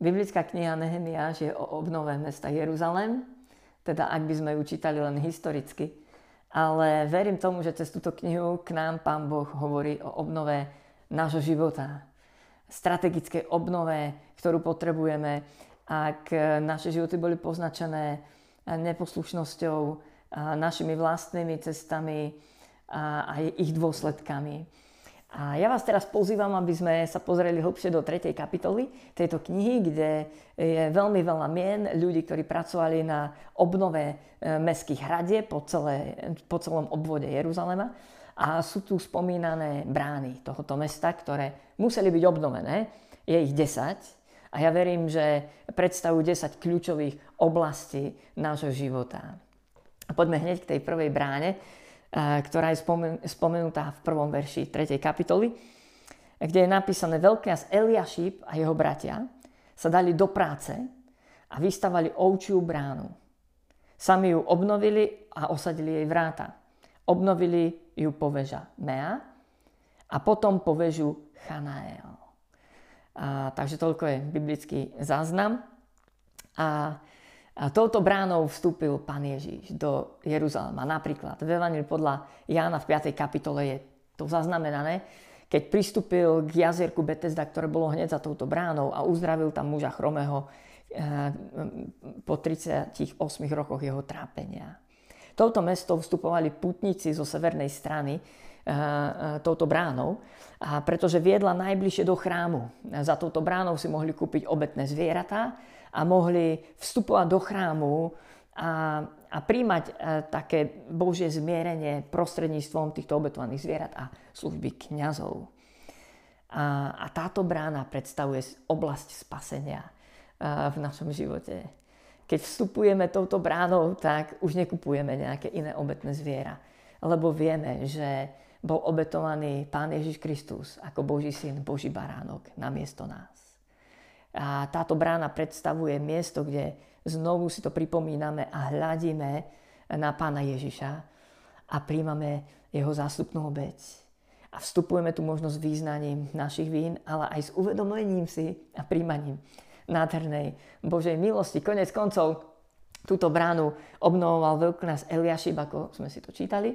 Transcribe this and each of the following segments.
Biblická kniha Nehemiáš je o obnove mesta Jeruzalém, teda ak by sme ju čítali len historicky. Ale verím tomu, že cez túto knihu k nám Pán Boh hovorí o obnove nášho života. Strategickej obnove, ktorú potrebujeme, ak naše životy boli poznačené neposlušnosťou, našimi vlastnými cestami a ich dôsledkami. A ja vás teraz pozývam, aby sme sa pozreli hlbšie do 3. kapitoly tejto knihy, kde je veľmi veľa mien ľudí, ktorí pracovali na obnove e, mestských hradie po, celé, po celom obvode Jeruzalema. A sú tu spomínané brány tohoto mesta, ktoré museli byť obnovené. Je ich 10. A ja verím, že predstavujú 10 kľúčových oblastí nášho života. Poďme hneď k tej prvej bráne, ktorá je spomenutá v prvom verši 3. kapitoly, kde je napísané Veľkňaz Eliašíp a jeho bratia sa dali do práce a vystavali ovčiu bránu. Sami ju obnovili a osadili jej vráta. Obnovili ju poveža Mea a potom povežu Chanael. A, takže toľko je biblický záznam. A a touto bránou vstúpil pán Ježiš do Jeruzalema. Napríklad v Evangeliu podľa Jána v 5. kapitole je to zaznamenané, keď pristúpil k jazierku Betesda, ktoré bolo hneď za touto bránou a uzdravil tam muža chromého eh, po 38 rokoch jeho trápenia. Touto mesto vstupovali putníci zo severnej strany eh, eh, touto bránou, pretože viedla najbližšie do chrámu. Za touto bránou si mohli kúpiť obetné zvieratá a mohli vstupovať do chrámu a, a príjmať e, také Božie zmierenie prostredníctvom týchto obetovaných zvierat a služby kňazov. A, a táto brána predstavuje oblasť spasenia e, v našom živote. Keď vstupujeme touto bránou, tak už nekupujeme nejaké iné obetné zviera, lebo vieme, že bol obetovaný Pán Ježiš Kristus ako Boží syn, Boží baránok na miesto nás. A táto brána predstavuje miesto, kde znovu si to pripomíname a hľadíme na pána Ježiša a príjmame jeho zástupnú obeď. A vstupujeme tu možno s význaním našich vín, ale aj s uvedomením si a príjmaním nádhernej Božej milosti. Konec koncov túto bránu obnovoval veľkňaz Eliašib, ako sme si to čítali.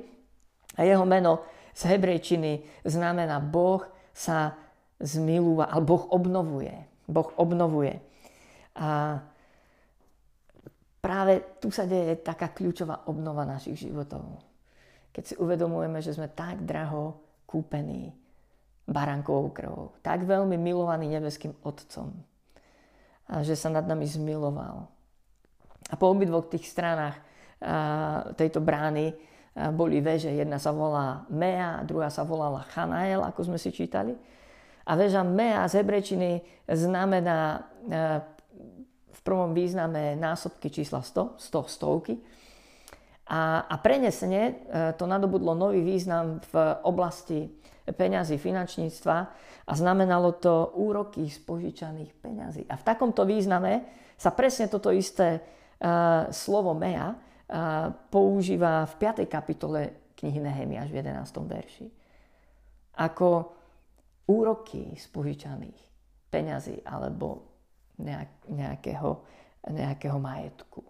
A jeho meno z hebrejčiny znamená Boh sa zmilúva, alebo Boh obnovuje. Boh obnovuje. A práve tu sa deje taká kľúčová obnova našich životov. Keď si uvedomujeme, že sme tak draho kúpení barankovou krvou, tak veľmi milovaní nebeským Otcom, a že sa nad nami zmiloval. A po obidvoch tých stranách tejto brány boli veže. Jedna sa volá Mea, druhá sa volala Chanael, ako sme si čítali. A väža mea z hebrečiny znamená e, v prvom význame násobky čísla 100, 100 stovky. A, a prenesne e, to nadobudlo nový význam v oblasti peňazí, finančníctva a znamenalo to úroky z požičaných peňazí. A v takomto význame sa presne toto isté uh, slovo mea uh, používa v 5. kapitole knihy Nehemiaš v 11. verši. Ako úroky z požičaných peňazí alebo nejakého, nejakého majetku.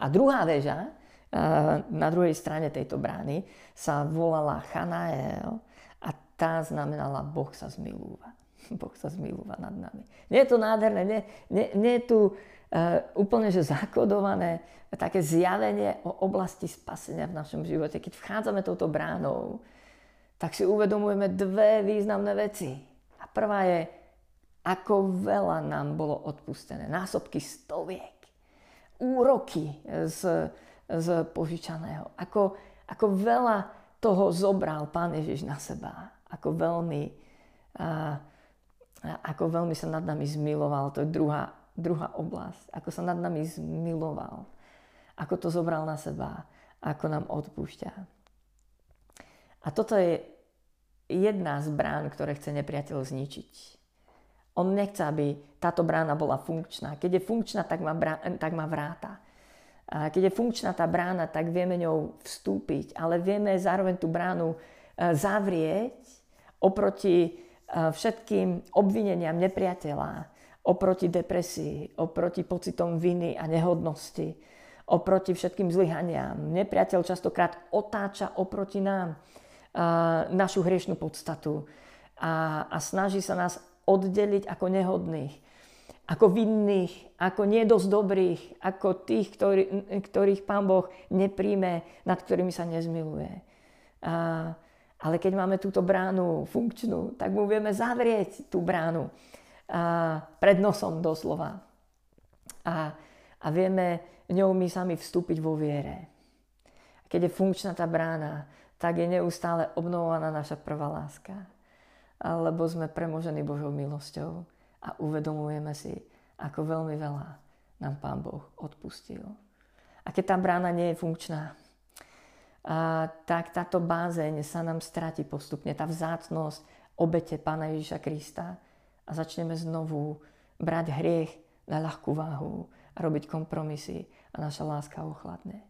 A druhá väža eh, na druhej strane tejto brány sa volala Chanael a tá znamenala Boh sa zmilúva. Boh sa zmilúva nad nami. Nie je to nádherné, nie, nie, nie je tu uh, úplne že zakodované také zjavenie o oblasti spasenia v našom živote. Keď vchádzame touto bránou, tak si uvedomujeme dve významné veci. A prvá je, ako veľa nám bolo odpustené. Násobky stoviek. Úroky z, z požičaného. Ako, ako veľa toho zobral Pán Ježiš na seba. Ako veľmi, a, ako veľmi sa nad nami zmiloval. To je druhá, druhá oblasť. Ako sa nad nami zmiloval. Ako to zobral na seba. Ako nám odpúšťa. A toto je jedna z brán, ktoré chce nepriateľ zničiť. On nechce, aby táto brána bola funkčná. Keď je funkčná, tak má, brá, tak má vráta. A keď je funkčná tá brána, tak vieme ňou vstúpiť, ale vieme zároveň tú bránu e, zavrieť oproti e, všetkým obvineniam nepriateľa, oproti depresii, oproti pocitom viny a nehodnosti, oproti všetkým zlyhaniam. Nepriateľ častokrát otáča oproti nám našu hriešnú podstatu a, a snaží sa nás oddeliť ako nehodných, ako vinných, ako nedosť dobrých, ako tých, ktorý, ktorých Pán Boh nepríjme, nad ktorými sa nezmiluje. A, ale keď máme túto bránu funkčnú, tak mu vieme zavrieť tú bránu a, pred nosom doslova. A, a vieme ňou my sami vstúpiť vo viere. Keď je funkčná tá brána, tak je neustále obnovovaná naša prvá láska. Lebo sme premožení Božou milosťou a uvedomujeme si, ako veľmi veľa nám Pán Boh odpustil. A keď tá brána nie je funkčná, a, tak táto bázeň sa nám stratí postupne. Tá vzácnosť obete Pána Ježiša Krista a začneme znovu brať hriech na ľahkú váhu a robiť kompromisy a naša láska ochladne.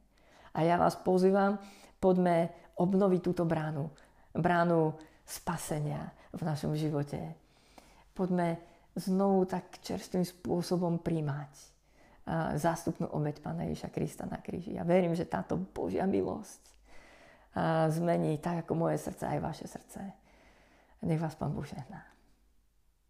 A ja vás pozývam, poďme obnoviť túto bránu. Bránu spasenia v našom živote. Poďme znovu tak čerstvým spôsobom príjmať zástupnú obeď Pána Ježiša Krista na kríži. Ja verím, že táto Božia milosť zmení tak ako moje srdce aj vaše srdce. Nech vás Pán Boh žehná.